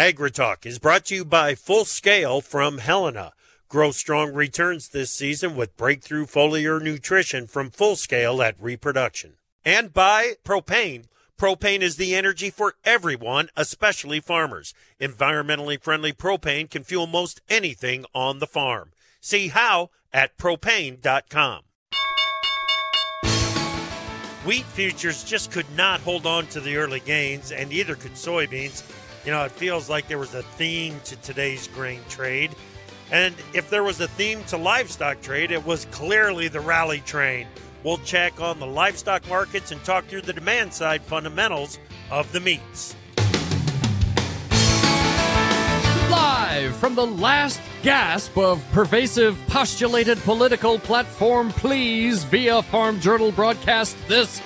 AgriTalk is brought to you by Full Scale from Helena. Grow strong returns this season with breakthrough foliar nutrition from Full Scale at Reproduction. And by Propane. Propane is the energy for everyone, especially farmers. Environmentally friendly propane can fuel most anything on the farm. See how at propane.com. Wheat futures just could not hold on to the early gains, and neither could soybeans. You know, it feels like there was a theme to today's grain trade. And if there was a theme to livestock trade, it was clearly the rally train. We'll check on the livestock markets and talk through the demand side fundamentals of the meats. Live from the last gasp of pervasive postulated political platform please via Farm Journal broadcast, this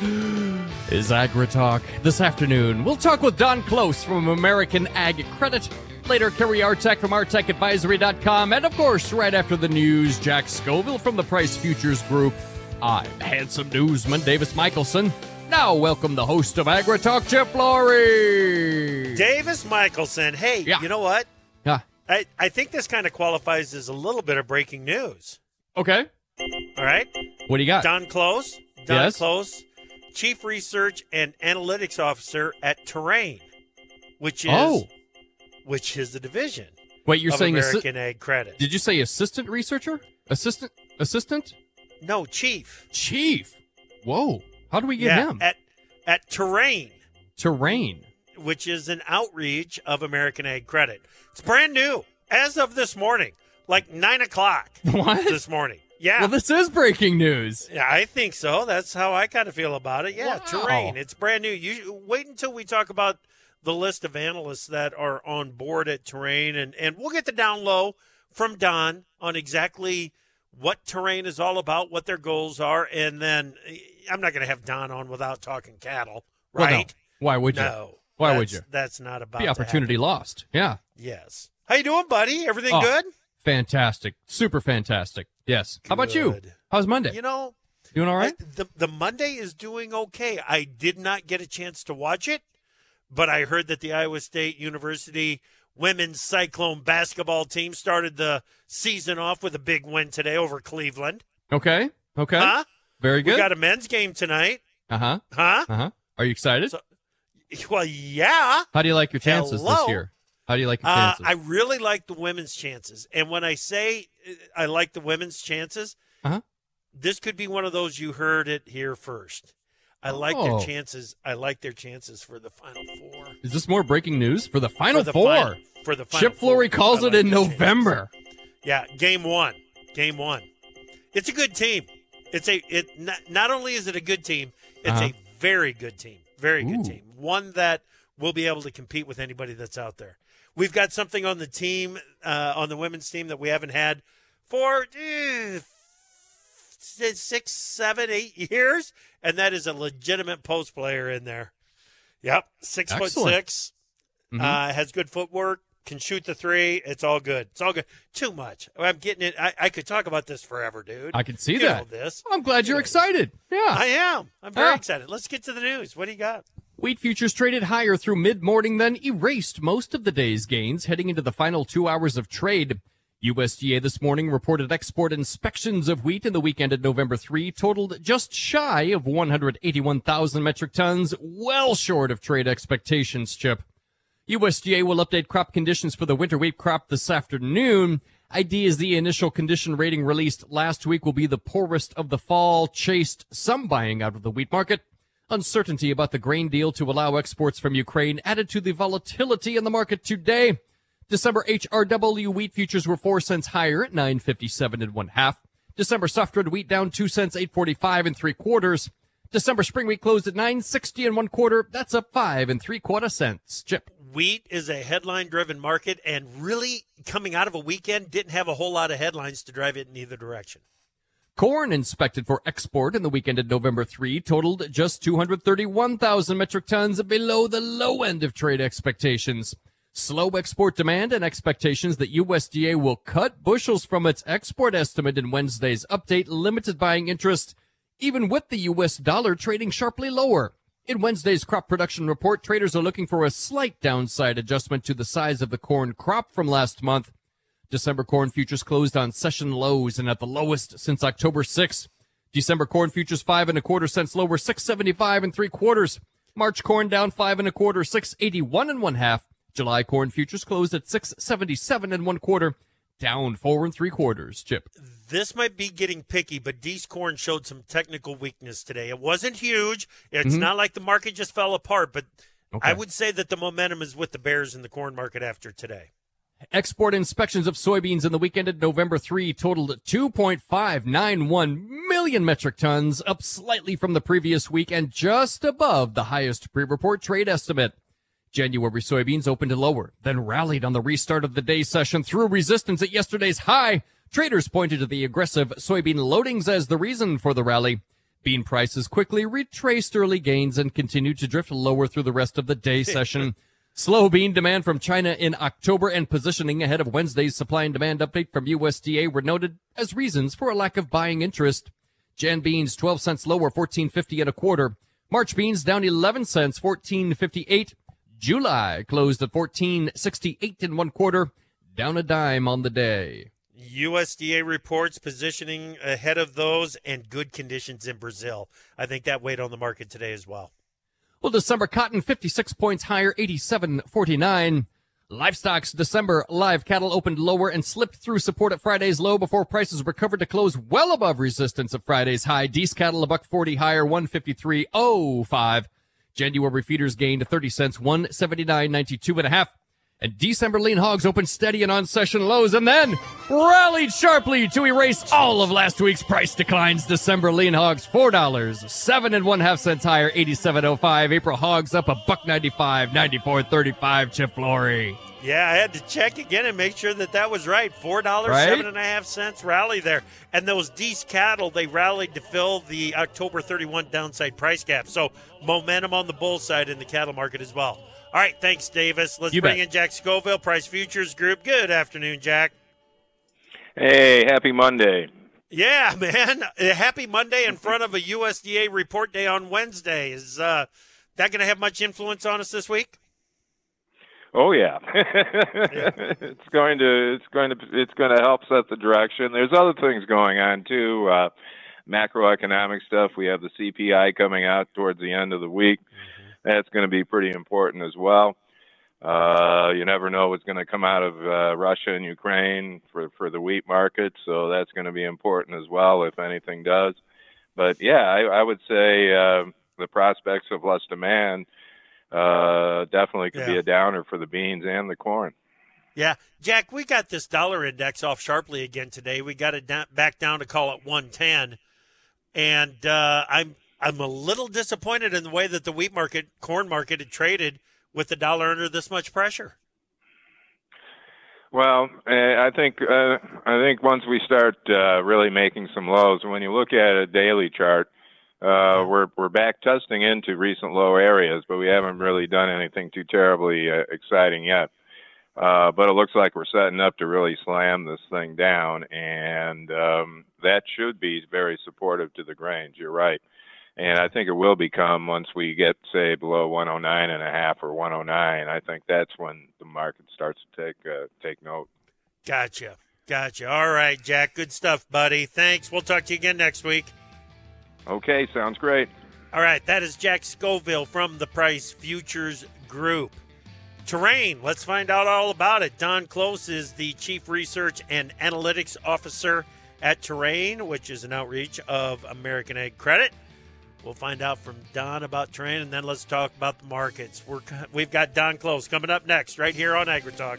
is AgriTalk. This afternoon, we'll talk with Don Close from American Ag Credit. Later, Kerry Artek from ArtekAdvisory.com. And of course, right after the news, Jack Scoville from the Price Futures Group. I'm handsome newsman Davis Michaelsen. Now, welcome the host of AgriTalk, Chip Flory. Davis Michaelsen. Hey, Yeah. you know what? Yeah. I, I think this kind of qualifies as a little bit of breaking news. Okay. All right? What do you got? Don Close. Don Yes? Close, Chief Research and Analytics Officer at Terrain, which is Oh. which is the division Wait, you're of saying assi- American Ag Credit. Did you say assistant researcher? Assistant? Assistant? no, Chief. Chief? Whoa. How do we get yeah, him? at at Terrain, Terrain. which is an outreach of American Ag Credit. It's brand new as of this morning, like nine o'clock What? this morning. Yeah. Well, this is breaking news. Yeah, I think so. That's how I kind of feel about it. Yeah, Wow. terrain. It's brand new. You wait until we talk about the list of analysts that are on board at terrain, and and we'll get the down low from Don on exactly what terrain is all about, what their goals are, and then eh, I'm not going to have Don on without talking cattle, Well, no. right? Why would you? No. Why would That's- you? That's not about The opportunity happen. lost. Yeah. Yes. How you doing, buddy? Everything Oh, good? Fantastic. Super fantastic. Yes. How about you? Good. How's Monday? You know, Doing all right? I- the the Monday is doing okay. I did not get a chance to watch it, but I heard that the Iowa State University women's Cyclone basketball team started the season off with a big win today over Cleveland. Okay. Okay. Huh? Very good. We got a men's game tonight. Uh huh. Huh? Uh huh. Are you excited? So- Well, yeah. How do you like your chances Hello? this year? How do you like your Uh. I really like the women's chances. And when I say uh, I like the women's chances, Uh-huh. this could be one of those you heard it here first. I like Oh. their chances. I like their chances for the final four. Is this more breaking news for the final for the four? Final, for the final Chip Flory calls I it like in their chances. November. Yeah, game one. Game one. It's a good team. It's a it not, not only is it a good team, it's Uh-huh. a very good team. Very good team. One that will be able to compete with anybody that's out there. We've got something on the team, uh, on the women's team that we haven't had for eh, six, seven, eight years, and that is a legitimate post player in there. Yep, six foot Excellent. 6 Mhm. uh, has good footwork, can shoot the three. It's all good. It's all good. Too much. I'm getting it. I, I could talk about this forever, dude. I can see that. this. I'm glad you're excited. Yeah. I am. I'm very Ah. excited. Let's get to the news. What do you got? Wheat futures traded higher through mid morning, then erased most of the day's gains heading into the final two hours of trade. USDA this morning reported export inspections of wheat in the weekend at November 3 totaled just shy of 181,000 metric tons, well short of trade expectations, Chip. USDA will update crop conditions for the winter wheat crop this afternoon. ID is the initial condition rating released last week will be the poorest of the fall, chased some buying out of the wheat market. Uncertainty about the grain deal to allow exports from Ukraine added to the volatility in the market today. December HRW wheat futures were 4 cents higher at 957 and one half. December soft red wheat down 2 cents, 845 and three quarters. December spring wheat closed at 960 and one quarter. That's up 5 and three quarter cents. Chip. Wheat is a headline driven market, and really coming out of a weekend didn't have a whole lot of headlines to drive it in either direction. Corn inspected for export in the weekend of November 3 totaled just 231,000 metric tons below the low end of trade expectations. Slow export demand and expectations that USDA will cut bushels from its export estimate in Wednesday's update limited buying interest, even with the US dollar trading sharply lower. In Wednesday's crop production report, traders are looking for a slight downside adjustment to the size of the corn crop from last month. December corn futures closed on session lows and at the lowest since October 6. December corn futures five and a quarter cents lower, 675 and three quarters. March corn down five and a quarter, 681 and one half. July corn futures closed at 677 and one quarter, down four and three quarters. Chip. This might be getting picky, but Dees corn showed some technical weakness today. It wasn't huge. It's mm-hmm. not like the market just fell apart, but okay. I would say that the momentum is with the Bears in the corn market after today. Export inspections of soybeans in the weekend at November 3 totaled 2.591 million metric tons, up slightly from the previous week and just above the highest pre-report trade estimate. January soybeans opened lower, then rallied on the restart of the day session through resistance at yesterday's high. Traders pointed to the aggressive soybean loadings as the reason for the rally. Bean prices quickly retraced early gains and continued to drift lower through the rest of the day session. Slow bean demand from China in October and positioning ahead of Wednesday's supply and demand update from USDA were noted as reasons for a lack of buying interest. Jan beans 12 cents lower, 14.50 and a quarter. March beans down 11 cents, 14.58. July closed at 1468 and one quarter, down a dime on the day. USDA reports positioning ahead of those and good conditions in Brazil. I think that weighed on the market today as well. Well, December cotton 56 points higher, 87.49. Livestock's December live cattle opened lower and slipped through support at Friday's low before prices recovered to close well above resistance of Friday's high. Dees cattle a buck 40 higher, 153.05. January feeders gained 30 cents, 179.92 and a half. And December lean hogs opened steady and on session lows and then rallied sharply to erase all of last week's price declines. December lean hogs, $4, seven and one half cents higher, 87.05. April hogs up a buck 95, 94.35. Chip Flory. Yeah, I had to check again and make sure that that was right. Four dollars, right? seven and a half cents rally there, and those Dees cattle they rallied to fill the October 31 downside price gap. So momentum on the bull side in the cattle market as well. All right, thanks, Davis. Let's you bring bet. in Jack Scoville, Price Futures Group. Good afternoon, Jack. Hey, happy Monday. Yeah, man. Happy Monday in front of a USDA report day on Wednesday. Is uh, that going to have much influence on us this week? Oh yeah. yeah. it's going to it's going to it's going to help set the direction. There's other things going on too. Uh, macroeconomic stuff. We have the CPI coming out towards the end of the week. Mm-hmm. That's going to be pretty important as well. Uh, you never know what's going to come out of uh, Russia and Ukraine for for the wheat market, so that's going to be important as well if anything does. But yeah, I, I would say uh, the prospects of less demand uh, definitely could yeah. be a downer for the beans and the corn. Yeah, Jack, we got this dollar index off sharply again today. We got it down, back down to call it 110, and uh, I'm I'm a little disappointed in the way that the wheat market, corn market, had traded with the dollar under this much pressure. Well, eh, I think uh, I think once we start uh, really making some lows, when you look at a daily chart, uh, we're we're back testing into recent low areas, but we haven't really done anything too terribly uh, exciting yet. Uh, but it looks like we're setting up to really slam this thing down, and um, that should be very supportive to the grains. You're right, and I think it will become once we get say below 109 and a half or 109. I think that's when the market starts to take uh, take note. Gotcha, gotcha. All right, Jack. Good stuff, buddy. Thanks. We'll talk to you again next week. Okay, sounds great. All right, that is Jack Scoville from the Price Futures Group. Terrain, let's find out all about it. Don Close is the Chief Research and Analytics Officer at Terrain, which is an outreach of American Ag Credit. We'll find out from Don about Terrain, and then let's talk about the markets. We're, we've got Don Close coming up next, right here on AgriTalk.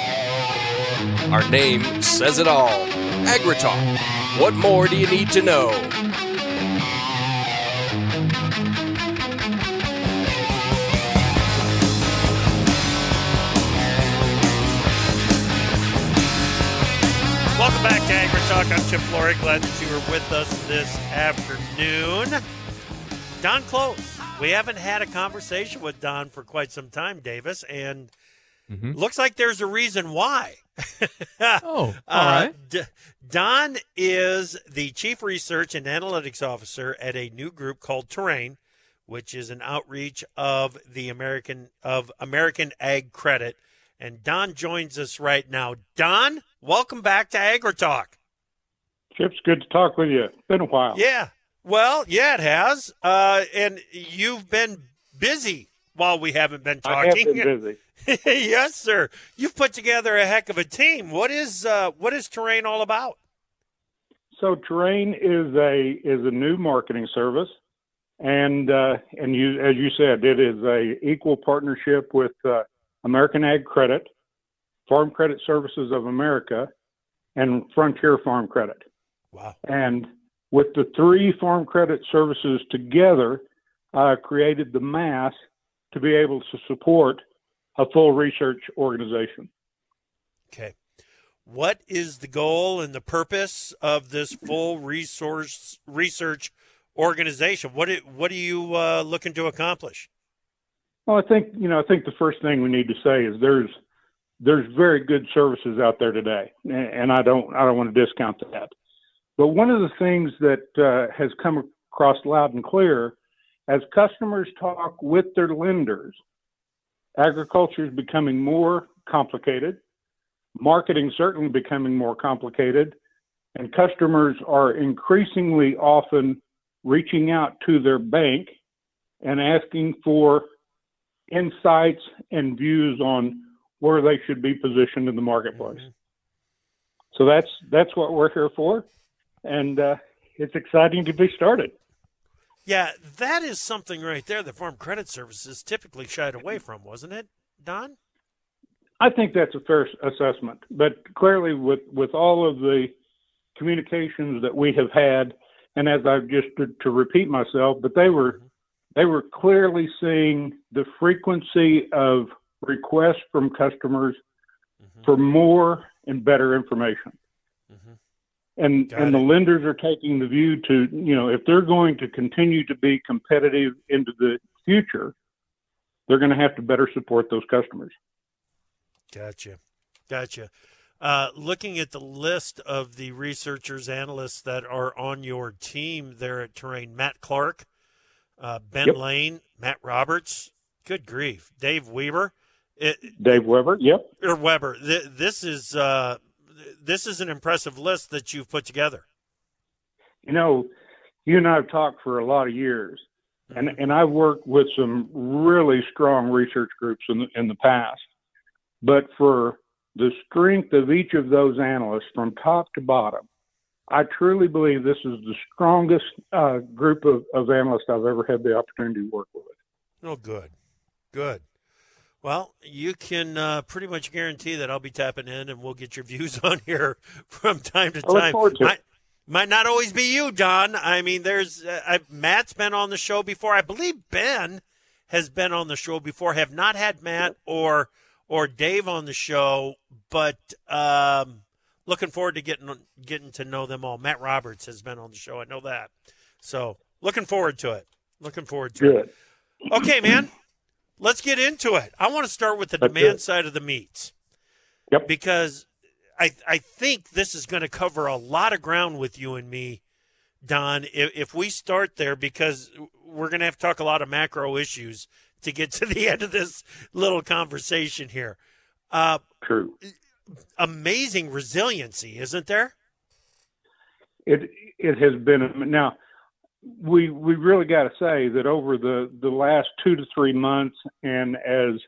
Our name says it all. AgriTalk. What more do you need to know? Welcome back to AgriTalk. I'm Chip Flory. Glad that you were with us this afternoon. Don Close. We haven't had a conversation with Don for quite some time, Davis, and mm-hmm. looks like there's a reason why. oh, all uh, right. D- Don is the chief research and analytics officer at a new group called Terrain, which is an outreach of the American of American Ag Credit. And Don joins us right now. Don, welcome back to AgriTalk. Chip's good to talk with you. Been a while. Yeah. Well, yeah, it has. Uh, and you've been busy while we haven't been talking. I have been busy. yes, sir. You've put together a heck of a team. What is uh, what is Terrain all about? So Terrain is a is a new marketing service, and uh, and you as you said, it is a equal partnership with uh, American Ag Credit, Farm Credit Services of America, and Frontier Farm Credit. Wow! And with the three farm credit services together, uh, created the mass to be able to support a full research organization. Okay. What is the goal and the purpose of this full resource research organization? What it, what are you uh, looking to accomplish? Well, I think you know. I think the first thing we need to say is there's there's very good services out there today, and I don't I don't want to discount that. But one of the things that uh, has come across loud and clear as customers talk with their lenders Agriculture is becoming more complicated. Marketing certainly becoming more complicated. And customers are increasingly often reaching out to their bank and asking for insights and views on where they should be positioned in the marketplace. Mm-hmm. So that's that's what we're here for, and uh, it's exciting to be started. Yeah, that is something right there that Farm Credit Services typically shied away from, wasn't it, Don? I think that's a fair assessment, but clearly, with with all of the communications that we have had, and as I've just to, to repeat myself, but they were they were clearly seeing the frequency of requests from customers mm-hmm. for more and better information and Got and it. the lenders are taking the view to you know if they're going to continue to be competitive into the future they're going to have to better support those customers gotcha gotcha uh, looking at the list of the researchers analysts that are on your team there at terrain matt clark uh, ben yep. Laine matt roberts good grief dave weber it, dave weber yep or weber this is uh, this is an impressive list that you've put together. You know, you and I have talked for a lot of years, and mm-hmm. and I've worked with some really strong research groups in the, in the past. But for the strength of each of those analysts from top to bottom, I truly believe this is the strongest uh, group of, of analysts I've ever had the opportunity to work with. Oh, good, good. Well, you can uh, pretty much guarantee that I'll be tapping in and we'll get your views on here from time to time. To might, might, not always be you, Don. I mean, there's uh, I, Matt's been on the show before. I believe Ben has been on the show before. Have not had Matt or or Dave on the show, but um, looking forward to getting getting to know them all. Matt Roberts has been on the show. I know that. So looking forward to it. Looking forward to Good. it. Okay, man. Let's get into it. I want to start with the demand side of the meats. Yep. Because I I think this is going to cover a lot of ground with you and me, Don. If, if we start there, because we're going to have to talk a lot of macro issues to get to the end of this little conversation here. Uh, True. Amazing resiliency, isn't there? It it has been now. We we really got to say that over the the last two to three months, and as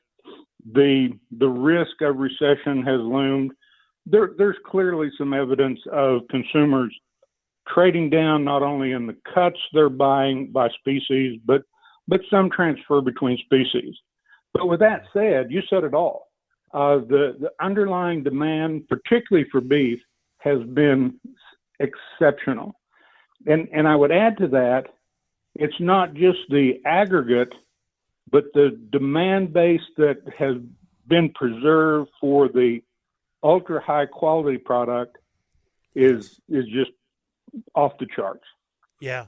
the the risk of recession has loomed, there there's clearly some evidence of consumers trading down not only in the cuts they're buying by species, but but some transfer between species. But with that said, you said it all. Uh, the the underlying demand, particularly for beef, has been exceptional. And and I would add to that, it's not just the aggregate, but the demand base that has been preserved for the ultra high quality product is is just off the charts. Yeah.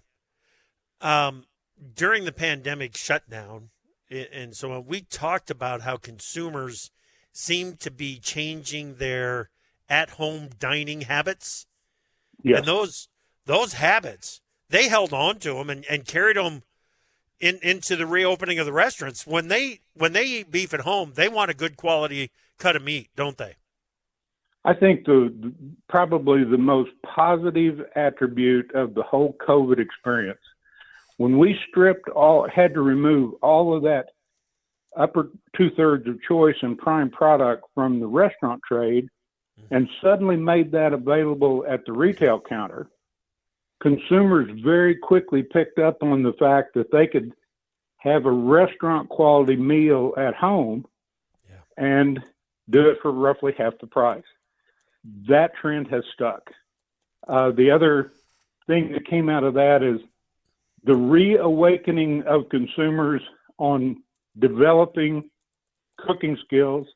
Um, during the pandemic shutdown, and so we talked about how consumers seem to be changing their at-home dining habits. Yes. And those those habits, they held on to them and, and carried them in, into the reopening of the restaurants. When they when they eat beef at home, they want a good quality cut of meat, don't they? I think the, probably the most positive attribute of the whole COVID experience, when we stripped all, had to remove all of that upper two thirds of choice and prime product from the restaurant trade, mm-hmm. and suddenly made that available at the retail counter, consumers very quickly picked up on the fact that they could have a restaurant quality meal at home Yeah. and do it for roughly half the price. That trend has stuck. Uh, the other thing that came out of that is the reawakening of consumers on developing cooking skills.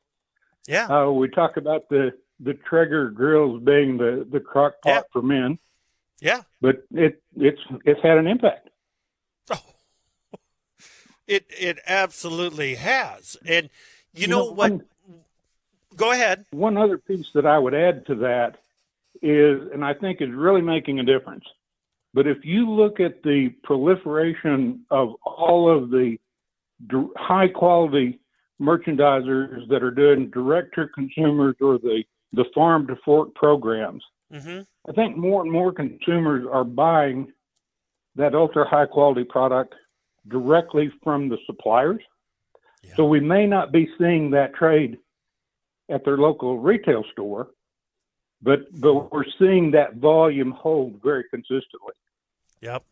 Yeah. Uh, we talk about the the Traeger grills being the the crock pot Yeah. for men, Yeah. but it it's it's had an impact. It it absolutely has. And you, know, know, what? one- Go ahead. One other piece that I would add to that is, and I think is really making a difference. But if you look at the proliferation of all of the high quality merchandisers that are doing direct to consumers or the, the farm to fork programs, hmm I think more and more consumers are buying that ultra high quality product directly from the suppliers. Yeah. So we may not be seeing that trade at their local retail store, but but we're seeing that volume hold very consistently. Yep.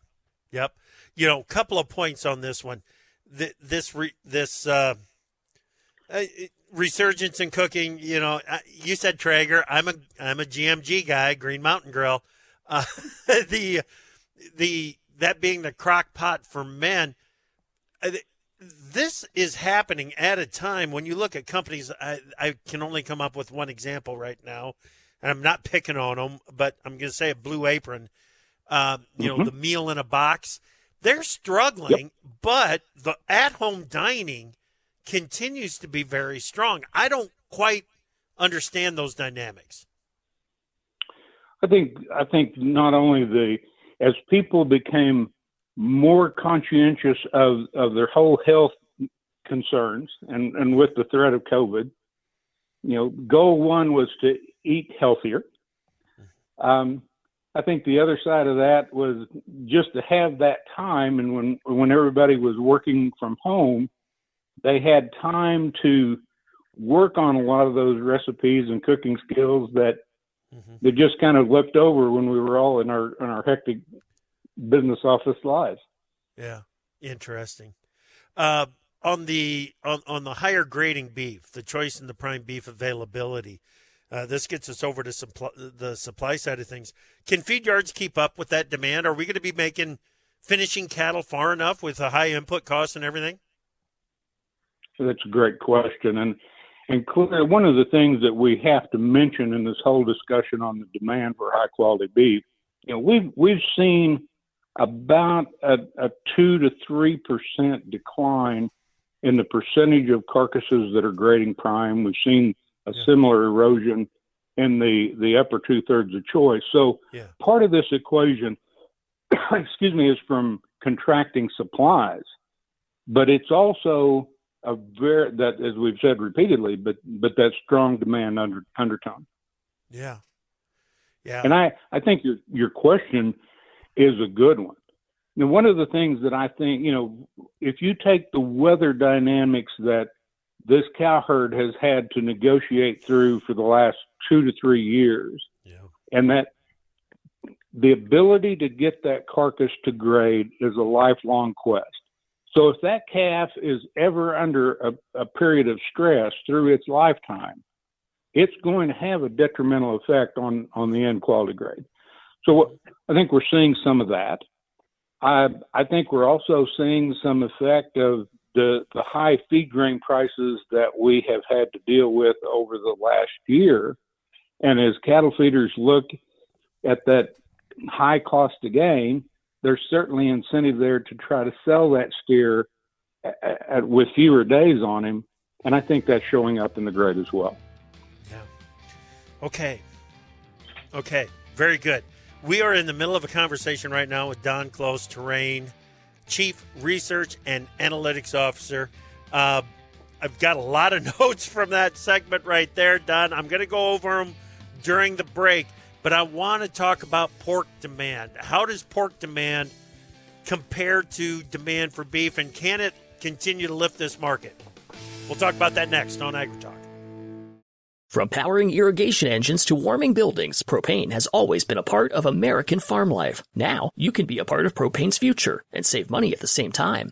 Yep. You know, a couple of points on this one. Th- This re- this uh, resurgence in cooking. You know, you said Traeger. I'm a I'm a GMG guy, Green Mountain Grill. Uh, the the that being the crock pot for men. uh, This is happening at a time when you look at companies. I, I can only come up with one example right now, and I'm not picking on them, but I'm going to say a Blue Apron um, you know, Mhm. the meal in a box. They're struggling, but the at home dining continues to be very strong. I don't quite understand those dynamics. I think I think not only the as people became more conscientious of, of their whole health concerns and, and with the threat of COVID, you know, goal one was to eat healthier. Um, I think the other side of that was just to have that time, and when when everybody was working from home, they had time to work on a lot of those recipes and cooking skills that Mm-hmm. that just kind of left over when we were all in our in our hectic business office lives. Yeah, interesting. Uh, on the on, on the higher grading beef, the choice in the prime beef availability. Uh, this gets us over to supply, the supply side of things. Can feed yards keep up with that demand? Are we going to be making finishing cattle far enough with the high input costs and everything? That's a great question, and and clearly one of the things that we have to mention in this whole discussion on the demand for high quality beef, you know, we've we've seen about a, a two to three percent decline in the percentage of carcasses that are grading prime. We've seen a Yeah. similar erosion in the the upper two thirds of choice. So Yeah. part of this equation, excuse me, is from contracting supplies, but it's also a very that as we've said repeatedly, but but that strong demand under undertone. Yeah. Yeah. And I, I think your your question is a good one. Now, one of the things that I think, you know, if you take the weather dynamics that this cow herd has had to negotiate through for the last two to three years, yeah. and that the ability to get that carcass to grade is a lifelong quest. So if that calf is ever under a, a period of stress through its lifetime, it's going to have a detrimental effect on on the end quality grade. So I think we're seeing some of that. I I think we're also seeing some effect of the the high feed grain prices that we have had to deal with over the last year. And as cattle feeders look at that high cost to gain, there's certainly incentive there to try to sell that steer at, at, with fewer days on him, and I think that's showing up in the grade as well. Yeah. Okay. Okay. Very good. We are in the middle of a conversation right now with Don Close, Terrain Chief Research and Analytics Officer. Uh, I've got a lot of notes from that segment right there, Don. I'm going to go over them during the break, but I want to talk about pork demand. How does pork demand compare to demand for beef, and can it continue to lift this market? We'll talk about that next on AgriTalk. From powering irrigation engines to warming buildings, propane has always been a part of American farm life. Now, you can be a part of propane's future and save money at the same time.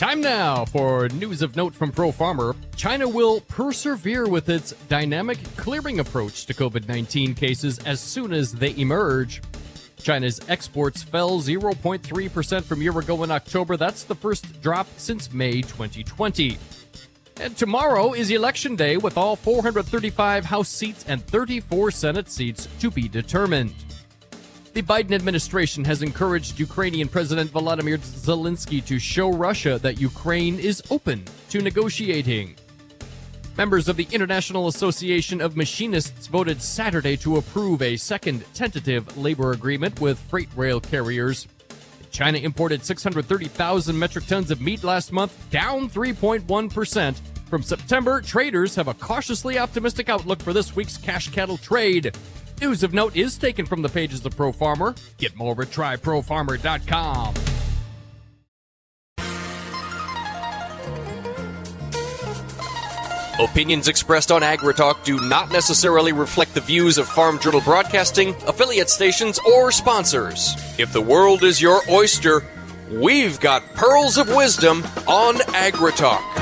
Time now for news of note from Pro Farmer. China will persevere with its dynamic clearing approach to COVID 19 cases as soon as they emerge. China's exports fell 0.3% from year ago in October. That's the first drop since May 2020. And tomorrow is election day with all 435 House seats and 34 Senate seats to be determined. The Biden administration has encouraged Ukrainian President Volodymyr Zelensky to show Russia that Ukraine is open to negotiating. Members of the International Association of Machinists voted Saturday to approve a second tentative labor agreement with freight rail carriers. China imported 630,000 metric tons of meat last month, down 3.1%. From September, traders have a cautiously optimistic outlook for this week's cash cattle trade. News of note is taken from the pages of Pro Farmer. Get more at tryprofarmer.com. Opinions expressed on AgriTalk do not necessarily reflect the views of Farm Journal Broadcasting, affiliate stations, or sponsors. If the world is your oyster, we've got pearls of wisdom on AgriTalk.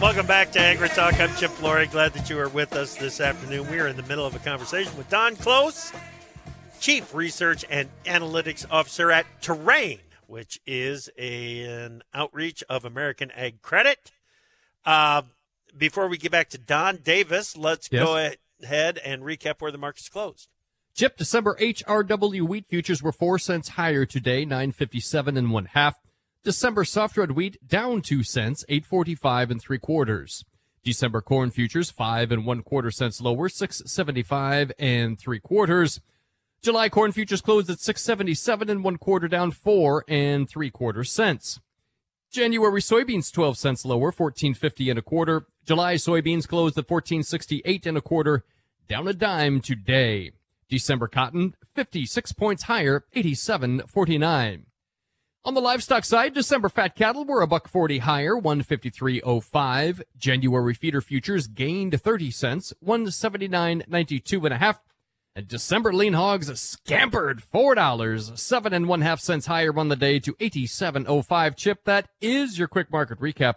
Welcome back to AgriTalk. I'm Chip Flory. Glad that you are with us this afternoon. We are in the middle of a conversation with Don Close, Chief Research and Analytics Officer at Terrain, which is a, an outreach of American Ag Credit. Uh, before we get back to Don Davis, let's yes. go ahead and recap where the market's closed. Chip, December HRW wheat futures were four cents higher today, nine fifty seven and one half. December soft red wheat down 2 cents, 845 and 3 quarters. December corn futures 5 and 1 quarter cents lower, 675 and 3 quarters. July corn futures closed at 677 and 1 quarter down 4 and 3 quarter cents. January soybeans 12 cents lower, 1450 and a quarter. July soybeans closed at 1468 and a quarter, down a dime today. December cotton 56 points higher, 87.49. On the livestock side, December fat cattle were a buck 40 higher, 153.05. January feeder futures gained 30 cents, 179.92 and a half. And December lean hogs scampered four dollars, seven and one half cents higher on the day to 87.05. Chip, that is your quick market recap.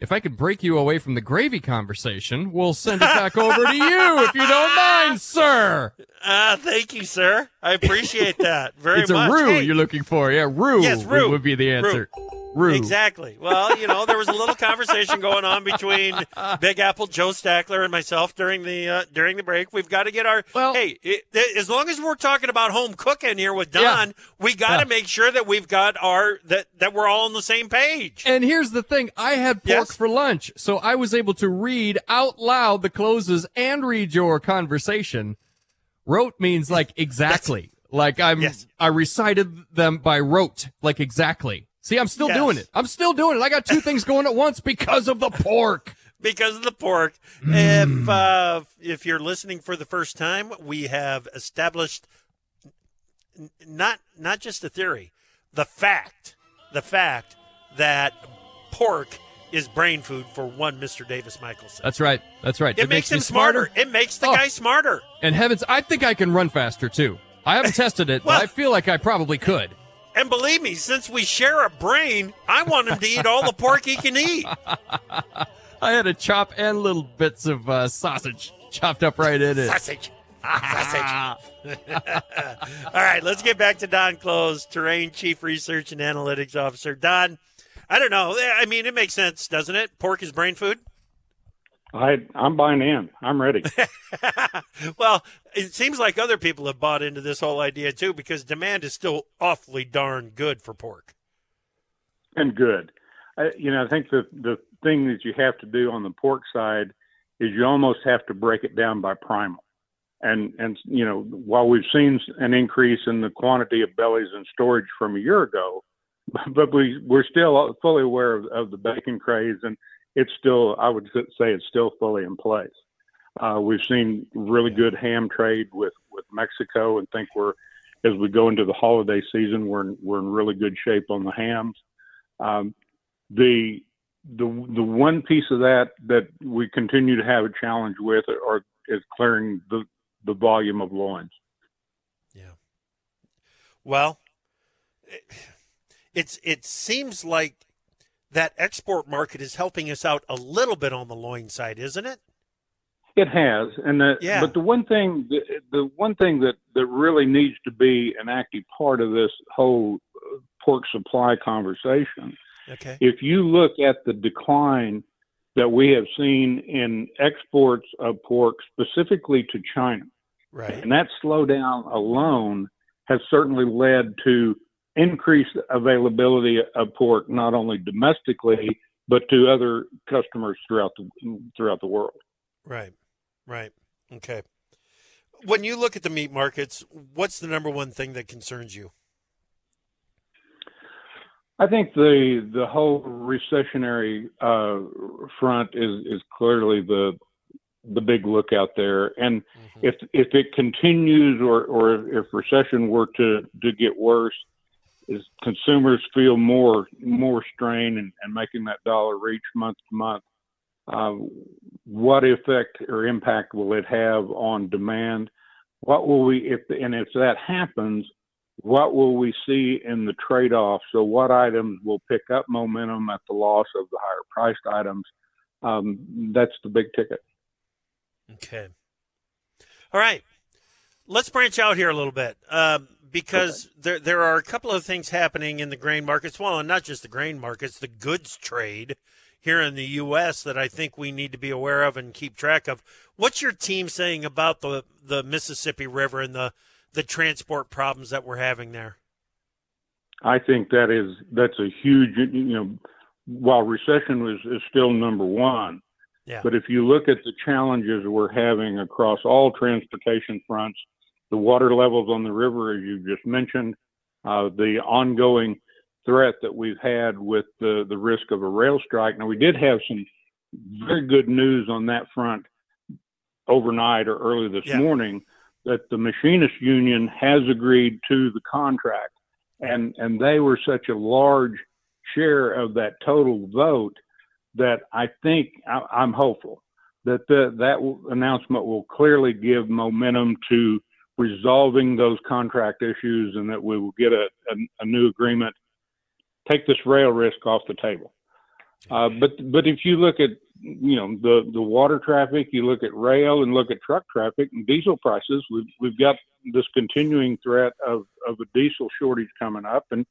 If I could break you away from the gravy conversation, we'll send it back over to you if you don't mind, sir. Ah, uh, thank you, sir. I appreciate that very it's much. It's a roux hey. you're looking for. Yeah, roux, yes, roux. would be the answer. Roux. Exactly. Well, you know, there was a little conversation going on between Big Apple, Joe Stackler, and myself during the uh, during the break. We've got to get our well. Hey, it, as long as we're talking about home cooking here with Don, yeah. we got to yeah. make sure that we've got our that that we're all on the same page. And here's the thing: I had pork yes. for lunch, so I was able to read out loud the closes and read your conversation. Rote means like exactly. like I'm yes. I recited them by rote, like exactly. See, I'm still yes. doing it. I'm still doing it. I got two things going at once because of the pork. because of the pork. Mm. If uh, if you're listening for the first time, we have established not not just a theory, the fact, the fact that pork is brain food for one Mr. Davis Michaelsen. That's right. That's right. It, it makes, makes, him smarter. smarter. It makes the oh. guy smarter. And heavens, I think I can run faster too. I haven't tested it, well, but I feel like I probably could. And believe me, since we share a brain, I want him to eat all the pork he can eat. I had a chop and little bits of uh, sausage chopped up right in it. Sausage. Sausage. all right, let's get back to Don Close, Terrain Chief Research and Analytics Officer. Don, I don't know. I mean, it makes sense, doesn't it? Pork is brain food. I I'm buying in. I'm ready. well, it seems like other people have bought into this whole idea too, because demand is still awfully darn good for pork. And good, I, you know. I think the the thing that you have to do on the pork side is you almost have to break it down by primal. And and you know, while we've seen an increase in the quantity of bellies in storage from a year ago, but we we're still fully aware of, of the bacon craze and it's still, I would say, it's still fully in place. Uh, we've seen really good ham trade with with Mexico, and think we're as we go into the holiday season, we're in, we're in really good shape on the hams. Um, the the the one piece of that that we continue to have a challenge with are is clearing the the volume of loins. Yeah. Well, it, it's it seems like that export market is helping us out a little bit on the loin side, isn't it? It has, and the, yeah. but the one thing, the, the one thing that that really needs to be an active part of this whole uh, pork supply conversation. Okay. If you look at the decline that we have seen in exports of pork, specifically to China, right, and that slowdown alone has certainly led to increased availability of pork not only domestically but to other customers throughout the throughout the world. Right. Right. Okay. When you look at the meat markets, what's the number one thing that concerns you? I think the the whole recessionary uh, front is is clearly the the big look out there, and mm-hmm. if if it continues or or if recession were to to get worse, is consumers feel more more strain and, and making that dollar reach month to month. Uh, what effect or impact will it have on demand? What will we if and if that happens, what will we see in the trade-off? So what items will pick up momentum at the loss of the higher priced items? Um, that's the big ticket. Okay. All right. Let's branch out here a little bit. Um, because okay. there there are a couple of things happening in the grain markets. Well, and not just the grain markets, the goods trade here in the U.S. that I think we need to be aware of and keep track of. What's your team saying about the the Mississippi River and the the transport problems that we're having there? I think that is that's a huge you know while recession was is still number one. Yeah. But if you look at the challenges we're having across all transportation fronts, the water levels on the river, as you just mentioned, uh, the ongoing threat that we've had with the, the risk of a rail strike. Now, we did have some very good news on that front overnight or early this yeah. morning that the machinist union has agreed to the contract and and they were such a large share of that total vote that I think I, am hopeful that the, that announcement will clearly give momentum to resolving those contract issues, and that we will get a, a, a new agreement, take this rail risk off the table. Uh, but but if you look at you know the the water traffic, you look at rail and look at truck traffic and diesel prices. We've we've got this continuing threat of of a diesel shortage coming up, and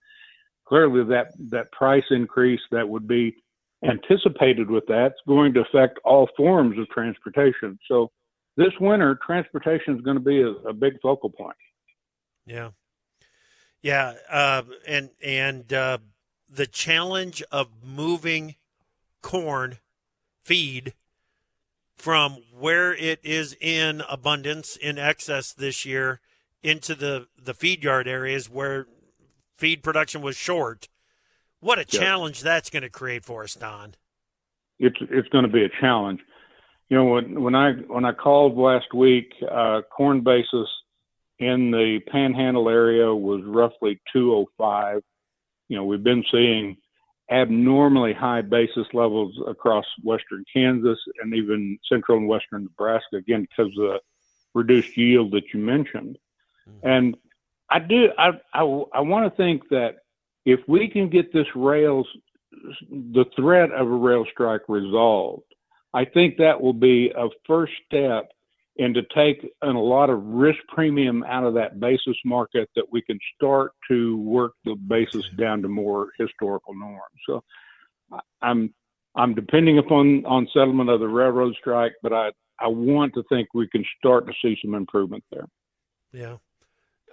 clearly that that price increase that would be anticipated with that is going to affect all forms of transportation. So this winter, transportation is going to be a, a big focal point. Yeah, yeah, uh, and and uh, the challenge of moving corn feed from where it is in abundance in excess this year into the the feed yard areas where feed production was short. What a challenge that's going to create for us, Don. It's it's going to be a challenge. You know, when when I when I called last week, uh, corn basis in the Panhandle area was roughly 205. You know, we've been seeing abnormally high basis levels across western Kansas and even central and western Nebraska, again because of the reduced yield that you mentioned. Mm-hmm. And I do. I I, I want to think that if we can get this rails, the threat of a rail strike resolved, I think that will be a first step and to take a lot of risk premium out of that basis market that we can start to work the basis down to more historical norms. So I'm I'm depending upon on settlement of the railroad strike, but I I want to think we can start to see some improvement there. Yeah.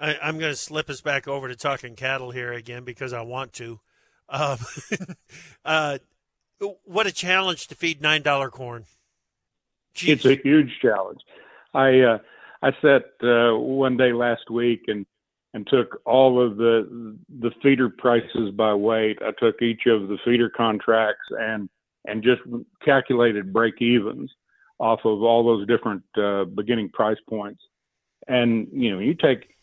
I, am going to slip us back over to talking cattle here again because I want to. Um, uh, what a challenge to feed nine dollar corn. Jeez. It's a huge challenge. I uh, I sat uh, one day last week and and took all of the the feeder prices by weight. I took each of the feeder contracts and and just calculated break evens off of all those different uh, beginning price points. And you know, you take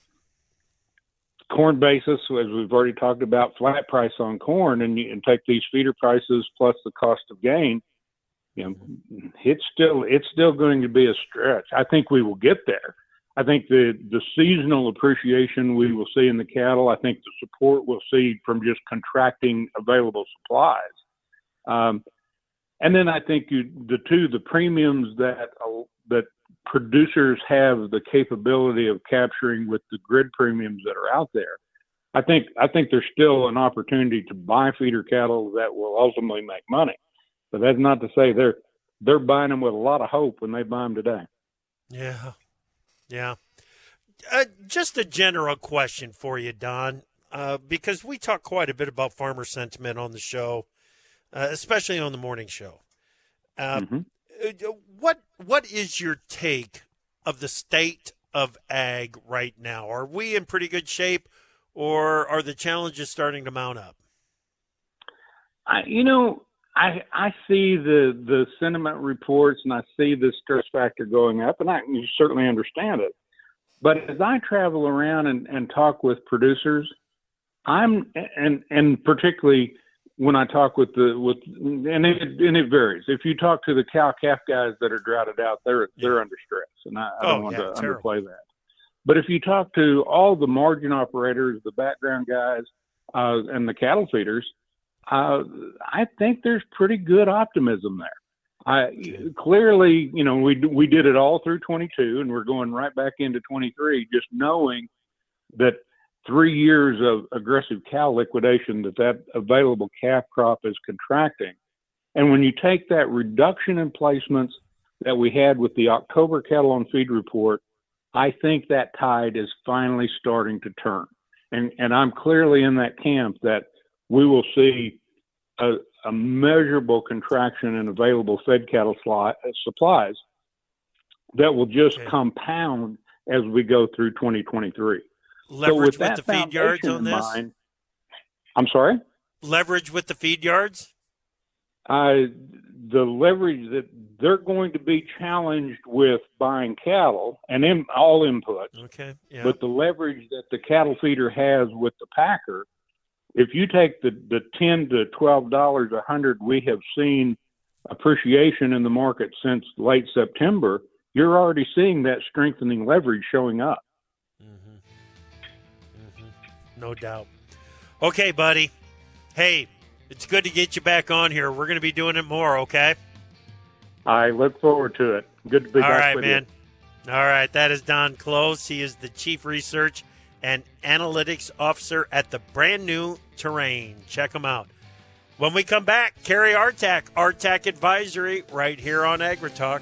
corn basis, as we've already talked about, flat price on corn, and you and take these feeder prices plus the cost of gain, you know, it's still it's still going to be a stretch. I think we will get there. I think the the seasonal appreciation we will see in the cattle. I think the support we'll see from just contracting available supplies. Um, and then I think you, the two the premiums that uh, that producers have the capability of capturing with the grid premiums that are out there. I think I think there's still an opportunity to buy feeder cattle that will ultimately make money. But that's not to say they're they're buying them with a lot of hope when they buy them today. Yeah, yeah. Uh, just a general question for you, Don, uh, because we talk quite a bit about farmer sentiment on the show, uh, especially on the morning show. Uh, mm-hmm. Uh, what what is your take of the state of ag right now? Are we in pretty good shape, or are the challenges starting to mount up? I, you know, I I see the the sentiment reports and I see the stress factor going up, and I you certainly understand it. But as I travel around and, and talk with producers, I'm and and particularly when I talk with the with and it and it varies. If you talk to the cow calf guys that are droughted out, they're yeah. they're under stress, and I, I don't oh, want yeah, to terrible. underplay that. But if you talk to all the margin operators, the background guys, uh, and the cattle feeders, uh, I think there's pretty good optimism there. I clearly, you know, we we did it all through 22, and we're going right back into 23, just knowing that three years of aggressive cow liquidation that that available calf crop is contracting. And when you take that reduction in placements that we had with the October cattle on feed report, I think that tide is finally starting to turn. And, and I'm clearly in that camp that we will see a, a measurable contraction in available fed cattle sli- supplies that will just okay. compound as we go through 2023 leverage so with, with the feed yards on this? Mind, I'm sorry? Leverage with the feed yards? Uh, the leverage that they're going to be challenged with buying cattle and in, all inputs. Okay. Yeah. But the leverage that the cattle feeder has with the packer, if you take the, the ten to twelve dollars a hundred we have seen appreciation in the market since late September, you're already seeing that strengthening leverage showing up. No doubt. Okay, buddy. Hey, it's good to get you back on here. We're going to be doing it more, okay? I look forward to it. Good to be All back right, with man. you. All right, that is Don Close. He is the Chief Research and Analytics Officer at the brand new Terrain. Check him out. When we come back, Kerry Artac, Artac Advisory, right here on AgriTalk.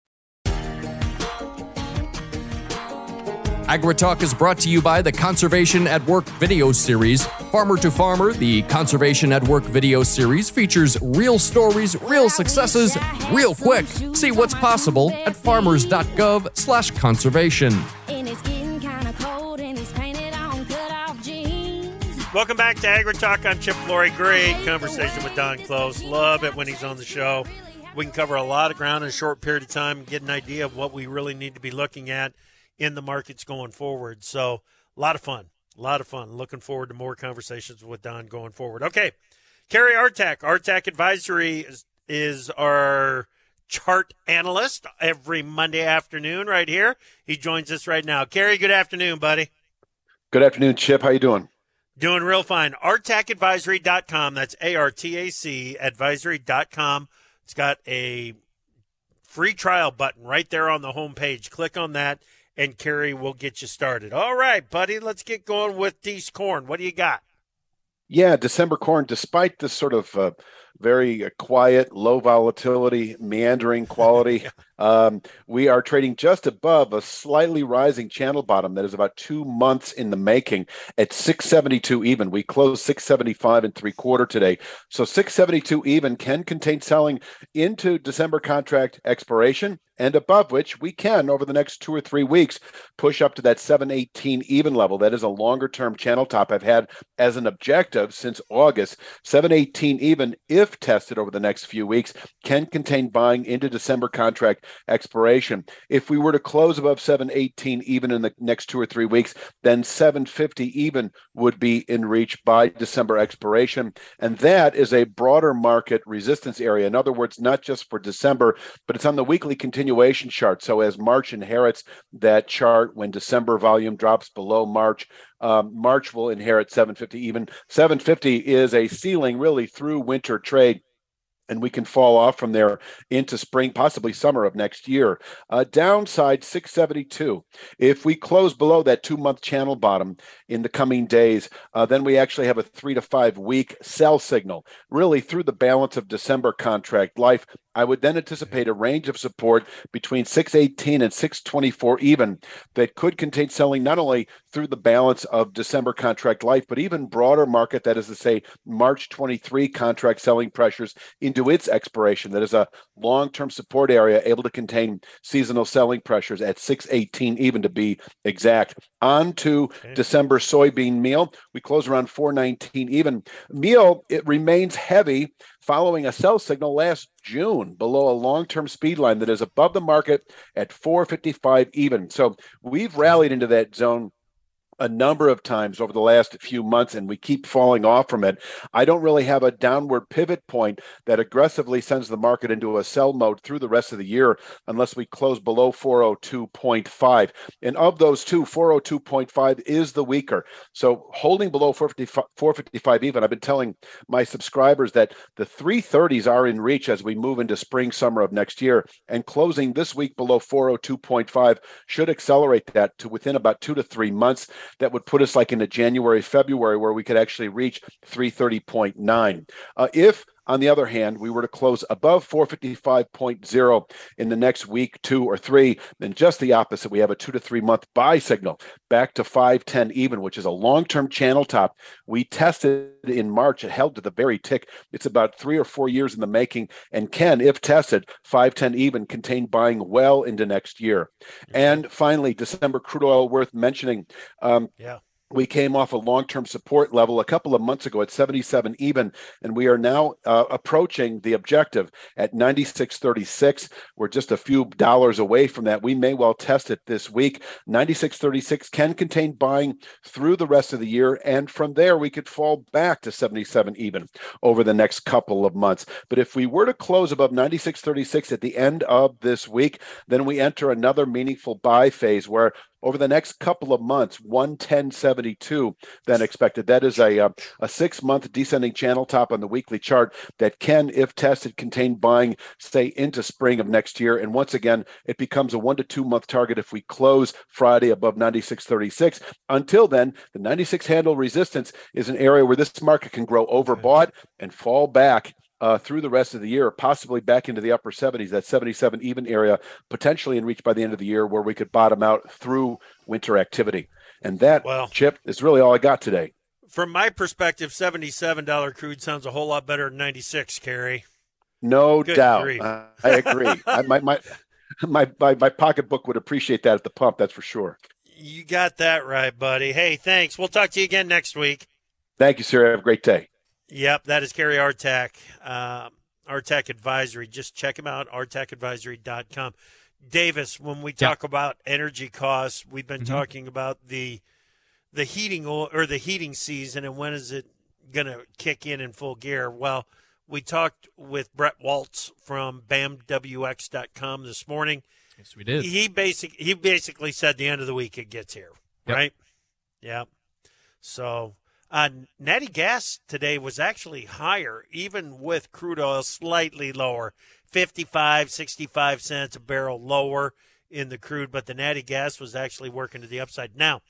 AgriTalk is brought to you by the Conservation at Work video series. Farmer to Farmer, the Conservation at Work video series features real stories, real successes, real quick. See what's possible at farmers.gov slash conservation. Welcome back to AgriTalk. I'm Chip Flory. Great conversation with Don Close. Love it when he's on the show. We can cover a lot of ground in a short period of time and get an idea of what we really need to be looking at in the markets going forward. So, a lot of fun. A lot of fun. Looking forward to more conversations with Don going forward. Okay. Kerry Artac. Artac Advisory is, is our chart analyst every Monday afternoon right here. He joins us right now. Kerry, good afternoon, buddy. Good afternoon, Chip. How you doing? Doing real fine. ArtacAdvisory.com. That's A-R-T-A-C advisory.com. It's got a free trial button right there on the homepage. Click on that and Kerry will get you started. All right, buddy, let's get going with these corn. What do you got? Yeah, December corn, despite the sort of uh, very uh, quiet, low volatility, meandering quality. um, we are trading just above a slightly rising channel bottom that is about two months in the making at 672 even. We closed 675 and three quarter today. So 672 even can contain selling into December contract expiration and above which we can over the next two or three weeks push up to that 718 even level that is a longer term channel top i've had as an objective since august 718 even if tested over the next few weeks can contain buying into december contract expiration. If we were to close above 718 even in the next two or three weeks then 750 even would be in reach by december expiration. And that is a broader market resistance area. In other words not just for december but it's on the weekly continuation chart. So as March inherits that chart, when December volume drops below March, um, March will inherit 750. Even 750 is a ceiling really through winter trade and we can fall off from there into spring, possibly summer of next year. Uh, downside 672. If we close below that two month channel bottom in the coming days, uh, then we actually have a three to five week sell signal, really through the balance of December contract life. I would then anticipate a range of support between 618 and 624 even that could contain selling not only through the balance of December contract life, but even broader market, that is to say, March 23 contract selling pressures into its expiration. That is a long term support area able to contain seasonal selling pressures at 618 even to be exact. On to okay. December soybean meal. We close around 419 even. Meal, it remains heavy following a sell signal last June below a long term speed line that is above the market at 455 even. So we've rallied into that zone a number of times over the last few months and we keep falling off from it. I don't really have a downward pivot point that aggressively sends the market into a sell mode through the rest of the year unless we close below 402.5. And of those two, 402.5 is the weaker. So holding below 455, 455 even, I've been telling my subscribers that the 330s are in reach as we move into spring, summer of next year. And closing this week below 402.5 should accelerate that to within about two to three months that would put us like into January, February, where we could actually reach 330.9. Uh, if on the other hand, we were to close above 455.0 in the next week, two or three, then just the opposite. We have a two to three month buy signal back to 510 even, which is a long term channel top. We tested in March. It held to the very tick. It's about three or four years in the making and can, if tested, 510 even contain buying well into next year. And finally, December crude oil worth mentioning. Um, yeah we came off a long-term support level a couple of months ago at 77 even and we are now uh, approaching the objective at 96.36 we're just a few dollars away from that. We may well test it this week. 96.36 can contain buying through the rest of the year and from there we could fall back to 77 even over the next couple of months. But if we were to close above 96.36 at the end of this week then we enter another meaningful buy phase where over the next couple of months 110.72 than expected. That is a, uh, a six month descending channel top on the weekly chart that can if tested contain buying stay into spring of next year. And once again it becomes a one to two month target if we close friday above 96.36 until then the 96 handle resistance is an area where this market can grow overbought and fall back uh, through the rest of the year, possibly back into the upper 70s, that 77 even area, potentially in reach by the end of the year, where we could bottom out through winter activity. And that, well, Chip, is really all I got today. From my perspective, $77 crude sounds a whole lot better than 96, Kerry. No Good doubt. Uh, I agree. I, my, my, my, my, my pocketbook would appreciate that at the pump, that's for sure. You got that right, buddy. Hey, thanks. We'll talk to you again next week. Thank you, sir. Have a great day. Yep, that is Kerry Artac, uh, Artac Advisory. Just check him out, artacadvisory.com. Davis, when we talk about energy costs, we've been mm-hmm. talking about the the heating or the heating season and when is it going to kick in in full gear. Well, we talked with Brett Waltz from bamwx.com this morning. Yes, we did. He basic he basically said the end of the week it gets here, yep. right? Yeah. So uh, natty gas today was actually higher, even with crude oil slightly lower, 55, 65 cents a barrel lower in the crude, but the natty gas was actually working to the upside. Now,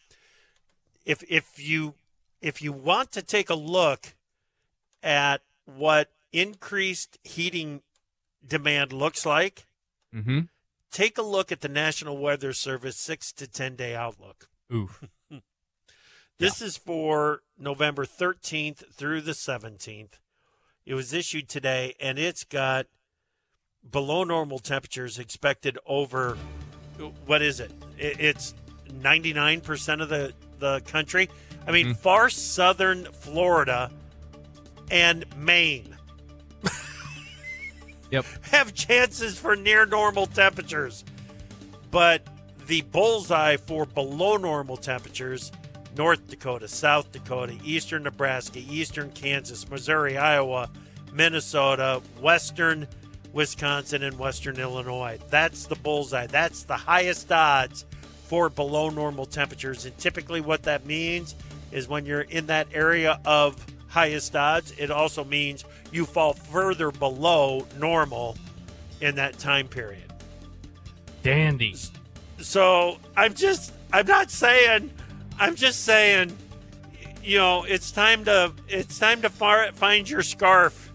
if if you if you want to take a look at what increased heating demand looks like, mm-hmm. take a look at the National Weather Service six to ten day outlook. Ooh. This yeah. is for November 13th through the 17th. It was issued today, and it's got below normal temperatures expected over what is it? It's 99% of the, the country. I mean, mm. far southern Florida and Maine. yep. Have chances for near normal temperatures. But the bullseye for below normal temperatures North Dakota, South Dakota, Eastern Nebraska, Eastern Kansas, Missouri, Iowa, Minnesota, Western Wisconsin, and Western Illinois. That's the bullseye. That's the highest odds for below normal temperatures. And typically, what that means is when you're in that area of highest odds, it also means you fall further below normal in that time period. Dandy. So I'm just, I'm not saying I'm just saying, you know, it's time to it's time to find your scarf,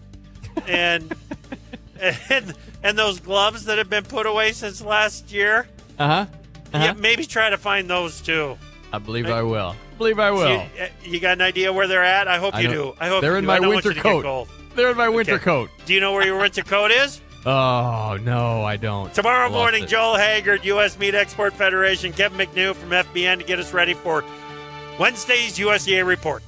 and and and those gloves that have been put away since last year. Uh huh. Uh-huh. Yeah, maybe try to find those too. I believe I, I will. I believe I will. You, uh, you, got an idea where they're at? I hope I you do. I hope they're in my winter coat. They're in my winter okay. coat. Do you know where your winter coat is? Oh no, I don't. Tomorrow morning, it. Joel Haggard, U.S. Meat Export Federation, Kevin McNew from FBN to get us ready for Wednesday's USDA report.